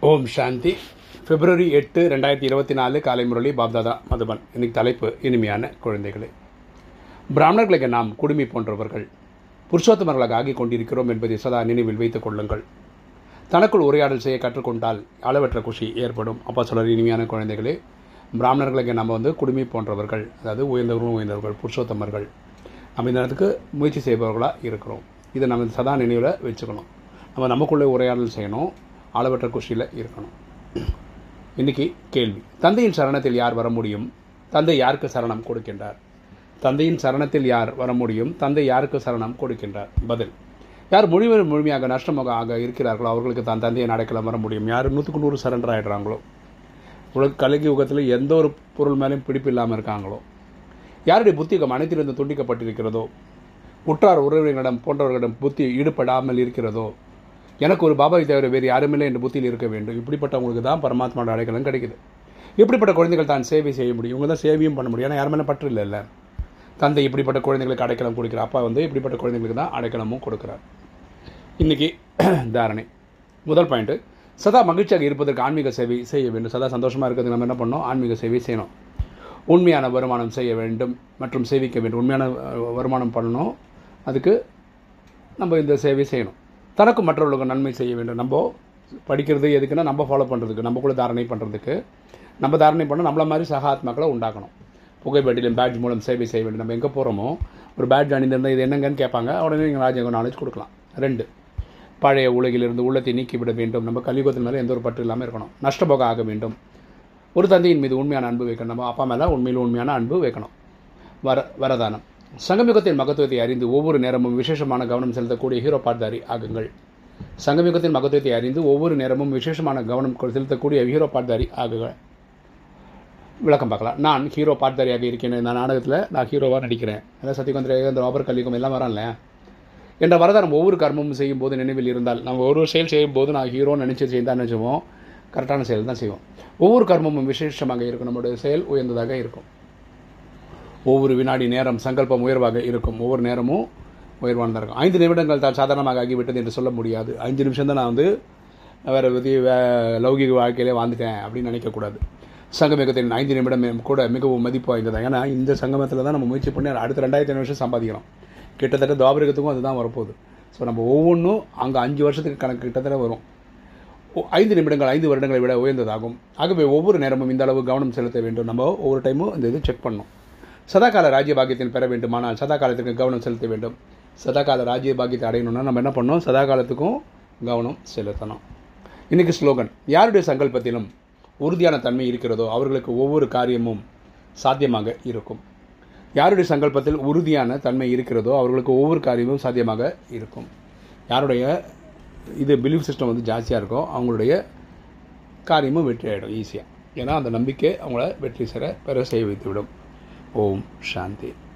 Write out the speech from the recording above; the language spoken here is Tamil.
ஓம் சாந்தி. பிப்ரவரி எட்டு ரெண்டாயிரத்தி இருபத்தி நாலு காலை முரளி பாப்தாதா மதுபன். இன்னைக்கு தலைப்பு இனிமையான குழந்தைகளே. பிராமணர்களுக்கு நாம் குடுமி போன்றவர்கள். புருஷோத்தமர்களாக ஆகிக் கொண்டிருக்கிறோம் என்பதை சதா நினைவில் வைத்துக் கொள்ளுங்கள். தனக்குள் உரையாடல் செய்ய கற்றுக்கொண்டால் அளவற்ற குஷி ஏற்படும். அப்போ சொல்கிற இனிமையான குழந்தைகளே பிராமணர்களுக்கு நம்ம வந்து குடுமி போன்றவர்கள் அதாவது உயர்ந்தவர்களும் உயர்ந்தவர்கள் புருஷோத்தமர்கள் நம்ம இந்த நேரத்துக்கு முயற்சி செய்பவர்களாக இருக்கிறோம். இதை நம்ம சதா நினைவில் வச்சுக்கணும். நம்ம நமக்குள்ளே உரையாடல் செய்யணும். அளவற்ற குஷியில் இருக்கணும். இன்னைக்கு கேள்வி. தந்தையின் சரணத்தில் யார் வர முடியும்? தந்தை யாருக்கு சரணம் கொடுக்கின்றார்? தந்தையின் சரணத்தில் யார் வர முடியும்? தந்தை யாருக்கு சரணம் கொடுக்கின்றார்? பதில். யார் முழுவதும் முழுமையாக நஷ்டமாக ஆக இருக்கிறார்களோ அவர்களுக்கு தான் தந்தையை அடைக்கலம் வர முடியும். யார் நூற்றுக்கு நூறு சரண்டர் ஆகிடுறாங்களோ உலக கலகி யுகத்தில் எந்த ஒரு பொருள் மேலேயும் பிடிப்பு இல்லாமல் இருக்காங்களோ? யாருடைய புத்திகம் அனைத்திலிருந்து துண்டிக்கப்பட்டிருக்கிறதோ? உற்றார் உறவினரிடம் போன்றவர்களிடம் புத்தி ஈடுபடாமல் இருக்கிறதோ? எனக்கு ஒரு பாபாவை தவிர வேறு யாருமில்லை என்ற புத்தியில் இருக்க வேண்டும். இப்படிப்பட்டவங்களுக்கு தான் பரமாத்மாவோட அடைக்கலம் கிடைக்குது. இப்படிப்பட்ட குழந்தைகள் தான் சேவை செய்ய முடியும். இவங்க தான் சேவையும் பண்ண முடியும். ஏன்னா யார் மேலே பற்று இல்லை தந்தை இப்படிப்பட்ட குழந்தைகளுக்கு அடைக்கலம் கொடுக்குற அப்பா வந்து இப்படிப்பட்ட குழந்தைகளுக்கு தான் அடைக்கலமும் கொடுக்குறார். இன்றைக்கி தாரணை. முதல் பாயிண்ட்டு சதா மகிழ்ச்சியாக இருப்பதற்கு ஆன்மீக சேவை செய்ய வேண்டும். சதா சந்தோஷமாக இருக்கிறதுக்கு நம்ம என்ன பண்ணோம் ஆன்மீக சேவை செய்யணும். உண்மையான வருமானம் செய்ய வேண்டும் மற்றும் சேவிக்க வேண்டும். உண்மையான வருமானம் பண்ணணும். அதுக்கு நம்ம இந்த சேவை செய்யணும். தனக்கும் மற்றவர்களுக்கு நன்மை செய்ய வேண்டும். நம்ம படிக்கிறது எதுக்குன்னா நம்ம ஃபாலோ பண்ணுறதுக்கு நம்மக்குள்ள தாரணை பண்ணுறதுக்கு நம்ம தாரணை பண்ண நம்மள மாதிரி சகாத்மாக்களை உண்டாக்கணும். புகைப்பட்டிலும் பேட்ஜ் மூலம் சேவை செய்ய வேண்டும். நம்ம எங்கே போகிறோமோ ஒரு பேட்ஜ் அணிந்திருந்தால் இது என்னங்கன்னு கேட்பாங்க. உடனே நீங்கள் ராஜ்யங்க நாலேஜ் கொடுக்கலாம். ரெண்டு பழைய உலகிலிருந்து உள்ளத்தை நீக்கிவிட வேண்டும். நம்ம கலியுகத்தின் மேலே எந்த ஒரு பற்று இல்லாமல் இருக்கணும். நஷ்டபோக ஆக வேண்டும். ஒரு தந்தையின் மீது உண்மையான அன்பு வைக்கணும். நம்ம அப்பா மேலே உண்மையில் உண்மையான அன்பு வைக்கணும். வர வரதானம். சங்கமிகத்தின் மகத்துவத்தை அறிந்து ஒவ்வொரு நேரமும் விசேஷமான கவனம் செலுத்தக்கூடிய ஹீரோ பாட்தாரி ஆகுங்கள். சங்கமிகத்தின் மகத்துவத்தை அறிந்து ஒவ்வொரு நேரமும் விசேஷமான கவனம் செலுத்தக்கூடிய ஹீரோ பாட்தாரி ஆகுங்கள் விளக்கம் பார்க்கலாம். நான் ஹீரோ பாட்தாரியாக இருக்கேன் இந்த நாடகத்தில் நான் ஹீரோவாக நடிக்கிறேன். அதாவது சத்தியகுந்திர ஏகந்திர ஆபர் கலிகம் எல்லாம் வரான்ல என்ற வரதாரம் ஒவ்வொரு கர்மமும் செய்யும் போது நினைவில் இருந்தால் நம்ம ஒரு செயல் செய்யும் போது நான் ஹீரோன்னு நினச்சி செய்தால் நினச்சுவோம். கரெக்டான செயல் தான் செய்வோம். ஒவ்வொரு கர்மமும் விசேஷமாக இருக்கும் நம்மளுடைய செயல் உயர்ந்ததாக இருக்கும். ஒவ்வொரு வினாடி நேரம் சங்கல்பம் உயர்வாக இருக்கும். ஒவ்வொரு நேரமும் உயர்வானதாக இருக்கும். ஐந்து நிமிடங்கள் தான் சாதாரணமாக ஆகிவிட்டது என்று சொல்ல முடியாது. அஞ்சு நிமிஷம் தான் நான் வந்து வேறு விதி வே லௌகிக வாழ்க்கையிலே வாழ்ந்துட்டேன் அப்படின்னு நினைக்கக்கூடாது சங்கமிகத்தின் ஐந்து நிமிடம் கூட மிகவும் மதிப்பு வாய்ந்தது. ஏன்னா இந்த சங்கமத்தில் தான் நம்ம முயற்சி பண்ணி அடுத்த ரெண்டாயிரத்தி ஐநூறு வருஷம் சம்பாதிக்கிறோம். கிட்டத்தட்ட துவாபரிகத்துக்கும் அதுதான் வரப்போகுது. ஸோ நம்ம ஒவ்வொன்றும் அங்கே அஞ்சு வருஷத்துக்கு கணக்கு கிட்டத்தட்ட வரும். ஐந்து நிமிடங்கள் ஐந்து வருடங்களை விட உயர்ந்ததாகும். ஆகவே ஒவ்வொரு நேரமும் இந்த அளவு கவனம் செலுத்த வேண்டும். நம்ம ஒவ்வொரு டைமும் இந்த இது செக் பண்ணணும். சதாகால ராஜ்யபாகியத்தின் பெற வேண்டுமானால் சதா காலத்துக்கு கவனம் செலுத்த வேண்டும். சதாகால ராஜ்யபாகியத்தை அடையணும்னா நம்ம என்ன பண்ணணும்? சதா காலத்துக்கும் கவனம் செலுத்தணும். இன்றைக்கி ஸ்லோகன் யாருடைய சங்கல்பத்திலும் உறுதியான தன்மை இருக்கிறதோ அவர்களுக்கு ஒவ்வொரு காரியமும் சாத்தியமாக இருக்கும். யாருடைய சங்கல்பத்தில் உறுதியான தன்மை இருக்கிறதோ அவர்களுக்கு ஒவ்வொரு காரியமும் சாத்தியமாக இருக்கும். யாருடைய இது பிலீஃப் சிஸ்டம் வந்து ஜாஸ்தியாக இருக்கோ அவங்களுடைய காரியமும் வெற்றி ஆகிடும் ஈஸியாக ஏன்னா அந்த நம்பிக்கை அவங்கள வெற்றி சேர பெற செய்ய வைத்துவிடும் ஓம் சாந்தி